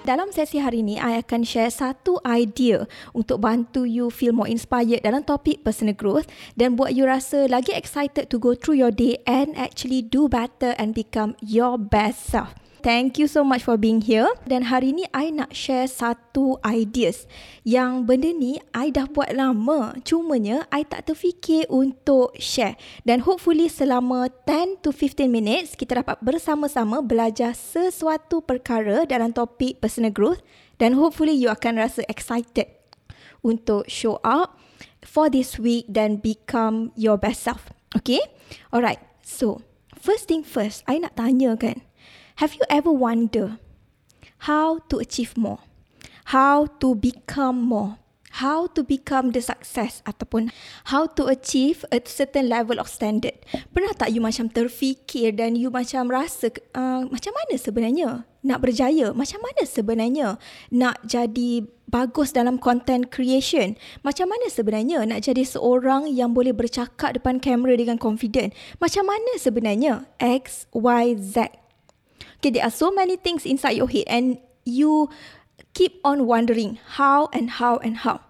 Dalam sesi hari ini, I akan share satu idea untuk bantu you feel more inspired dalam topik personal growth dan buat you rasa lagi excited to go through your day and actually do better and become your best self. Thank you so much for being here. Dan hari ni I nak share satu ideas yang benda ni I dah buat lama. Cumanya I tak terfikir untuk share. Dan hopefully selama 10 to 15 minutes kita dapat bersama-sama belajar sesuatu perkara dalam topik personal growth dan hopefully you akan rasa excited untuk show up for this week dan become your best self. Okay? Alright. So, first thing first, I nak tanya kan. Have you ever wondered how to achieve more? How to become more? How to become the success ataupun how to achieve a certain level of standard. Pernah tak you macam terfikir dan you macam rasa uh, macam mana sebenarnya nak berjaya? Macam mana sebenarnya nak jadi bagus dalam content creation? Macam mana sebenarnya nak jadi seorang yang boleh bercakap depan kamera dengan confident? Macam mana sebenarnya X, Y, Z? Okay, there are so many things inside your head and you keep on wondering how and how and how.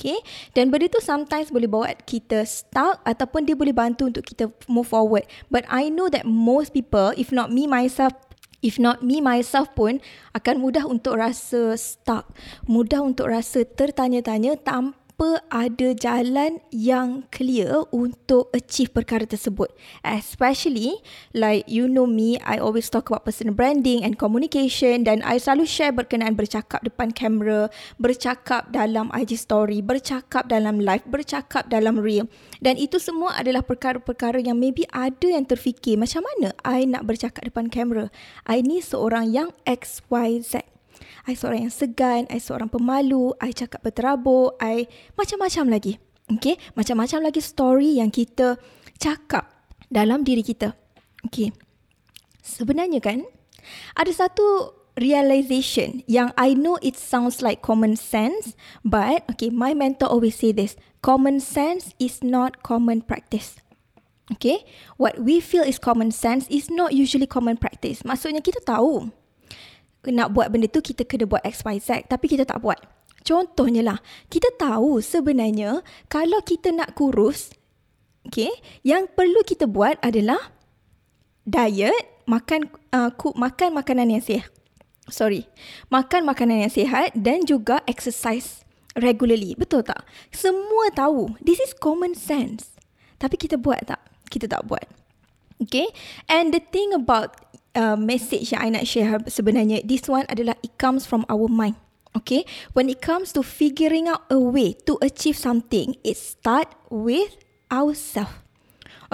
Okay, dan benda tu sometimes boleh buat kita stuck ataupun dia boleh bantu untuk kita move forward. But I know that most people, if not me myself, if not me myself pun akan mudah untuk rasa stuck, mudah untuk rasa tertanya-tanya tanpa tanpa ada jalan yang clear untuk achieve perkara tersebut. Especially like you know me, I always talk about personal branding and communication dan I selalu share berkenaan bercakap depan kamera, bercakap dalam IG story, bercakap dalam live, bercakap dalam reel. Dan itu semua adalah perkara-perkara yang maybe ada yang terfikir macam mana I nak bercakap depan kamera. I ni seorang yang XYZ. I seorang yang segan, I seorang pemalu, I cakap berterabur, I macam-macam lagi. Okay, macam-macam lagi story yang kita cakap dalam diri kita. Okay, sebenarnya kan, ada satu realization yang I know it sounds like common sense, but okay, my mentor always say this, common sense is not common practice. Okay, what we feel is common sense is not usually common practice. Maksudnya kita tahu nak buat benda tu kita kena buat XYZ tapi kita tak buat. Contohnya lah, kita tahu sebenarnya kalau kita nak kurus, okay, yang perlu kita buat adalah diet, makan uh, makan makanan yang sihat. Sorry, makan makanan yang sihat dan juga exercise regularly. Betul tak? Semua tahu. This is common sense. Tapi kita buat tak? Kita tak buat. Okay? And the thing about uh, message yang I nak share sebenarnya this one adalah it comes from our mind. Okay, when it comes to figuring out a way to achieve something, it start with ourselves.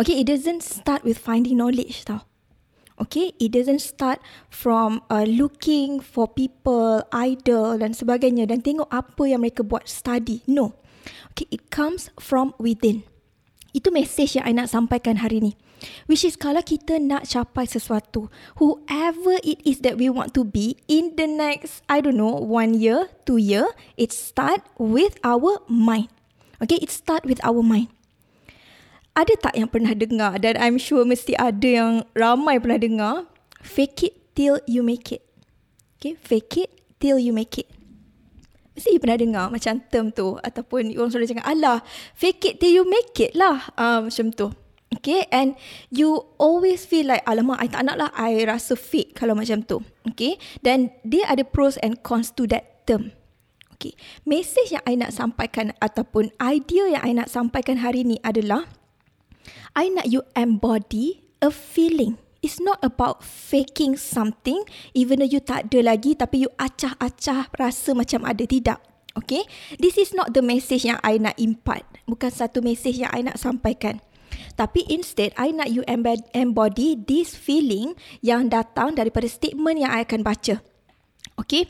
Okay, it doesn't start with finding knowledge tau. Okay, it doesn't start from uh, looking for people, idol dan sebagainya dan tengok apa yang mereka buat study. No. Okay, it comes from within. Itu message yang I nak sampaikan hari ni. Which is kalau kita nak capai sesuatu, whoever it is that we want to be in the next, I don't know, one year, two year, it start with our mind. Okay, it start with our mind. Ada tak yang pernah dengar dan I'm sure mesti ada yang ramai pernah dengar, fake it till you make it. Okay, fake it till you make it. Mesti pernah dengar macam term tu ataupun orang selalu cakap, alah, fake it till you make it lah. Um, macam tu. Okay, and you always feel like, alamak, I tak nak lah, I rasa fake kalau macam tu. Okay, dan dia ada pros and cons to that term. Okay, message yang I nak sampaikan ataupun idea yang I nak sampaikan hari ni adalah, I nak you embody a feeling. It's not about faking something, even though you tak ada lagi, tapi you acah-acah rasa macam ada. Tidak. Okay, this is not the message yang I nak impart. Bukan satu message yang I nak sampaikan. Tapi instead, I nak you embody this feeling yang datang daripada statement yang I akan baca. Okay?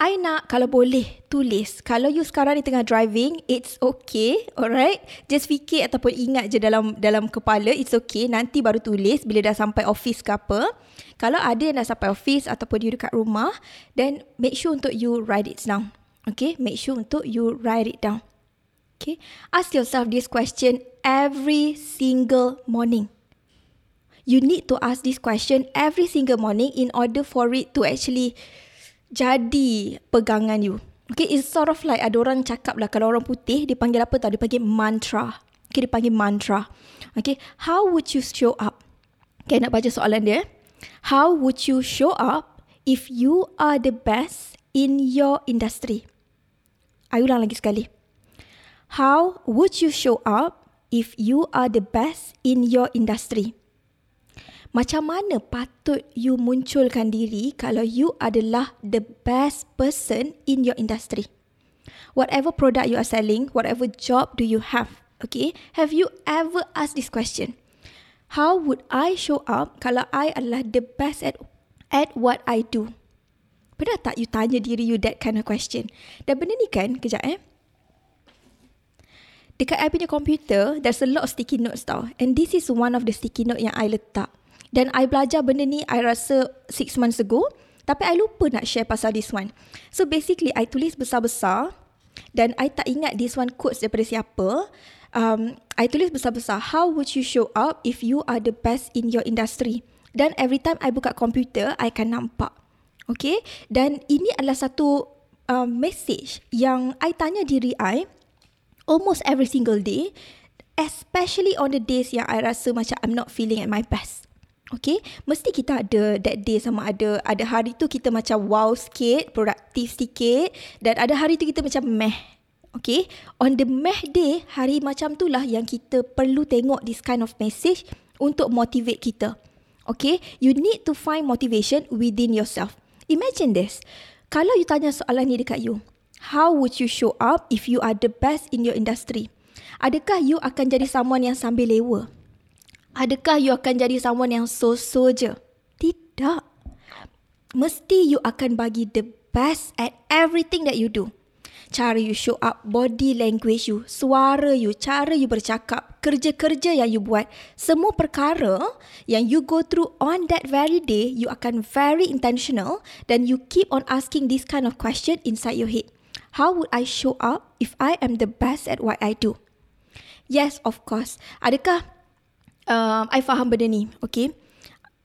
I nak kalau boleh tulis. Kalau you sekarang ni tengah driving, it's okay, alright? Just fikir ataupun ingat je dalam dalam kepala, it's okay. Nanti baru tulis bila dah sampai office ke apa. Kalau ada yang dah sampai office ataupun you dekat rumah, then make sure untuk you write it down. Okay, make sure untuk you write it down. Okay, ask yourself this question every single morning. You need to ask this question every single morning in order for it to actually jadi pegangan you. Okay, it's sort of like ada orang cakap lah kalau orang putih dia panggil apa tau? Dia panggil mantra. Okay, dia panggil mantra. Okay, how would you show up? Okay, nak baca soalan dia. How would you show up if you are the best in your industry? I ulang lagi sekali. How would you show up if you are the best in your industry? macam mana patut you munculkan diri kalau you adalah the best person in your industry? Whatever product you are selling, whatever job do you have, okay? Have you ever asked this question? How would I show up kalau I adalah the best at at what I do? Pernah tak you tanya diri you that kind of question? Dan benda ni kan, kejap eh. Dekat I punya komputer, there's a lot of sticky notes tau. And this is one of the sticky note yang I letak. Dan I belajar benda ni I rasa 6 months ago. Tapi I lupa nak share pasal this one. So basically I tulis besar-besar. Dan I tak ingat this one quotes daripada siapa. Um, I tulis besar-besar. How would you show up if you are the best in your industry? Dan every time I buka komputer, I akan nampak. Okay? Dan ini adalah satu um, message yang I tanya diri I almost every single day. Especially on the days yang I rasa macam I'm not feeling at my best. Okay, mesti kita ada that day sama ada ada hari tu kita macam wow sikit, produktif sikit dan ada hari tu kita macam meh. Okay, on the meh day, hari macam tu lah yang kita perlu tengok this kind of message untuk motivate kita. Okay, you need to find motivation within yourself. Imagine this, kalau you tanya soalan ni dekat you, how would you show up if you are the best in your industry? Adakah you akan jadi someone yang sambil lewa? Adakah you akan jadi someone yang so-so je? Tidak. Mesti you akan bagi the best at everything that you do. Cara you show up, body language you, suara you, cara you bercakap, kerja-kerja yang you buat, semua perkara yang you go through on that very day, you akan very intentional dan you keep on asking this kind of question inside your head. How would I show up if I am the best at what I do? Yes, of course. Adakah um, I faham benda ni, okay?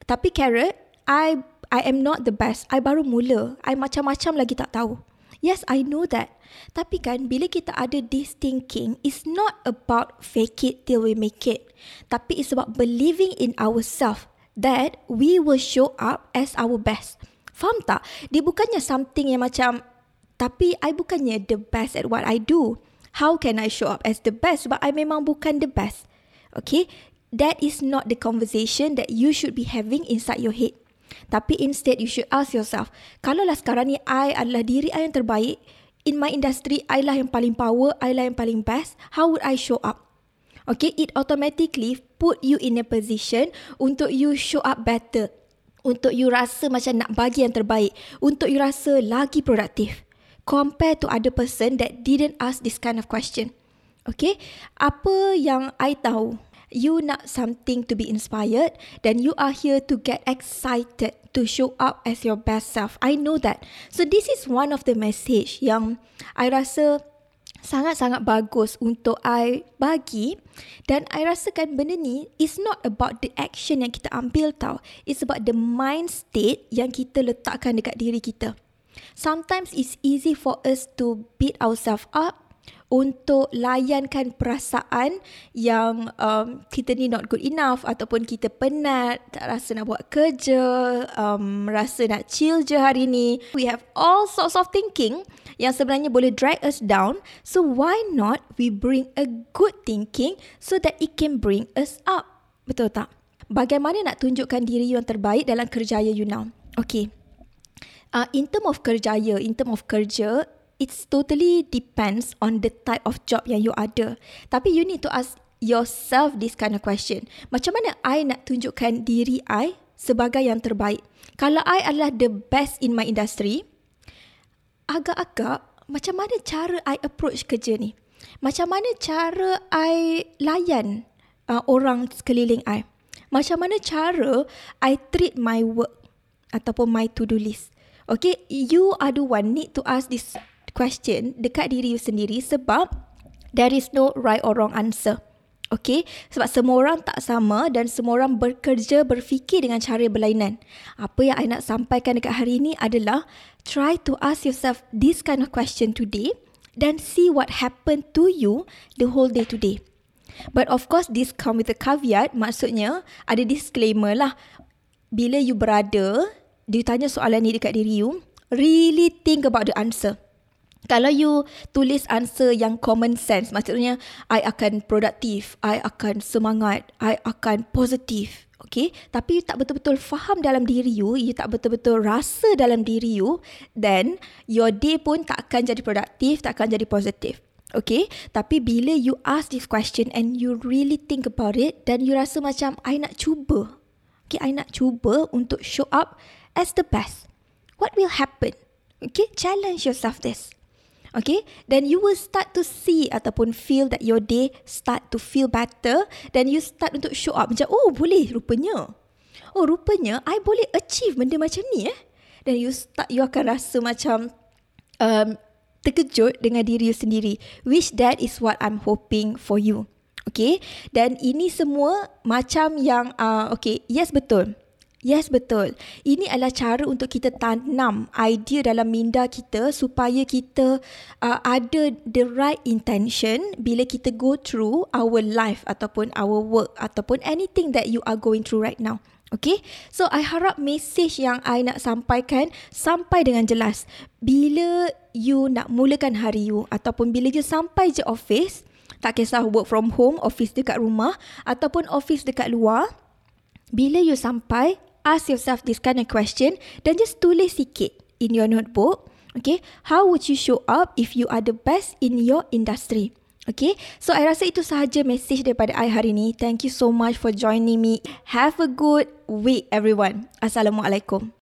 Tapi carrot, I I am not the best. I baru mula. I macam-macam lagi tak tahu. Yes, I know that. Tapi kan, bila kita ada this thinking, it's not about fake it till we make it. Tapi it's about believing in ourselves that we will show up as our best. Faham tak? Dia bukannya something yang macam, tapi I bukannya the best at what I do. How can I show up as the best? Sebab I memang bukan the best. Okay? that is not the conversation that you should be having inside your head. Tapi instead you should ask yourself, kalau lah sekarang ni I adalah diri I yang terbaik, in my industry I lah yang paling power, I lah yang paling best, how would I show up? Okay, it automatically put you in a position untuk you show up better. Untuk you rasa macam nak bagi yang terbaik. Untuk you rasa lagi produktif. Compare to other person that didn't ask this kind of question. Okay, apa yang I tahu you nak something to be inspired, then you are here to get excited to show up as your best self. I know that. So this is one of the message yang I rasa sangat-sangat bagus untuk I bagi dan I rasakan benda ni is not about the action yang kita ambil tau. It's about the mind state yang kita letakkan dekat diri kita. Sometimes it's easy for us to beat ourselves up untuk layankan perasaan yang um, kita ni not good enough ataupun kita penat, tak rasa nak buat kerja, um, rasa nak chill je hari ni. We have all sorts of thinking yang sebenarnya boleh drag us down. So why not we bring a good thinking so that it can bring us up? Betul tak? Bagaimana nak tunjukkan diri yang terbaik dalam kerjaya you now? Okay. Uh, in term of kerjaya, in term of kerja, it's totally depends on the type of job yang you ada. Tapi you need to ask yourself this kind of question. Macam mana I nak tunjukkan diri I sebagai yang terbaik? Kalau I adalah the best in my industry, agak-agak macam mana cara I approach kerja ni? Macam mana cara I layan uh, orang sekeliling I? Macam mana cara I treat my work ataupun my to-do list? Okay, you are the one need to ask this question dekat diri you sendiri sebab there is no right or wrong answer. Okay, sebab semua orang tak sama dan semua orang bekerja berfikir dengan cara berlainan. Apa yang I nak sampaikan dekat hari ini adalah try to ask yourself this kind of question today dan see what happened to you the whole day today. But of course this come with a caveat, maksudnya ada disclaimer lah. Bila you berada, dia tanya soalan ni dekat diri you, really think about the answer. Kalau you tulis answer yang common sense, maksudnya I akan produktif, I akan semangat, I akan positif. Okay, tapi you tak betul-betul faham dalam diri you, you tak betul-betul rasa dalam diri you, then your day pun tak akan jadi produktif, tak akan jadi positif. Okay, tapi bila you ask this question and you really think about it, dan you rasa macam I nak cuba. Okay, I nak cuba untuk show up as the best. What will happen? Okay, challenge yourself this. Okay, then you will start to see ataupun feel that your day start to feel better. Then you start untuk show up macam, oh boleh rupanya. Oh rupanya I boleh achieve benda macam ni eh. Then you start, you akan rasa macam um, terkejut dengan diri you sendiri. Which that is what I'm hoping for you. Okay, dan ini semua macam yang, uh, okay, yes betul. Yes, betul. Ini adalah cara untuk kita tanam idea dalam minda kita supaya kita uh, ada the right intention bila kita go through our life ataupun our work ataupun anything that you are going through right now. Okay, so I harap message yang I nak sampaikan sampai dengan jelas. Bila you nak mulakan hari you ataupun bila you sampai je office, tak kisah work from home, office dekat rumah ataupun office dekat luar, bila you sampai, ask yourself this kind of question dan just tulis sikit in your notebook. Okay, how would you show up if you are the best in your industry? Okay, so I rasa itu sahaja message daripada I hari ini. Thank you so much for joining me. Have a good week everyone. Assalamualaikum.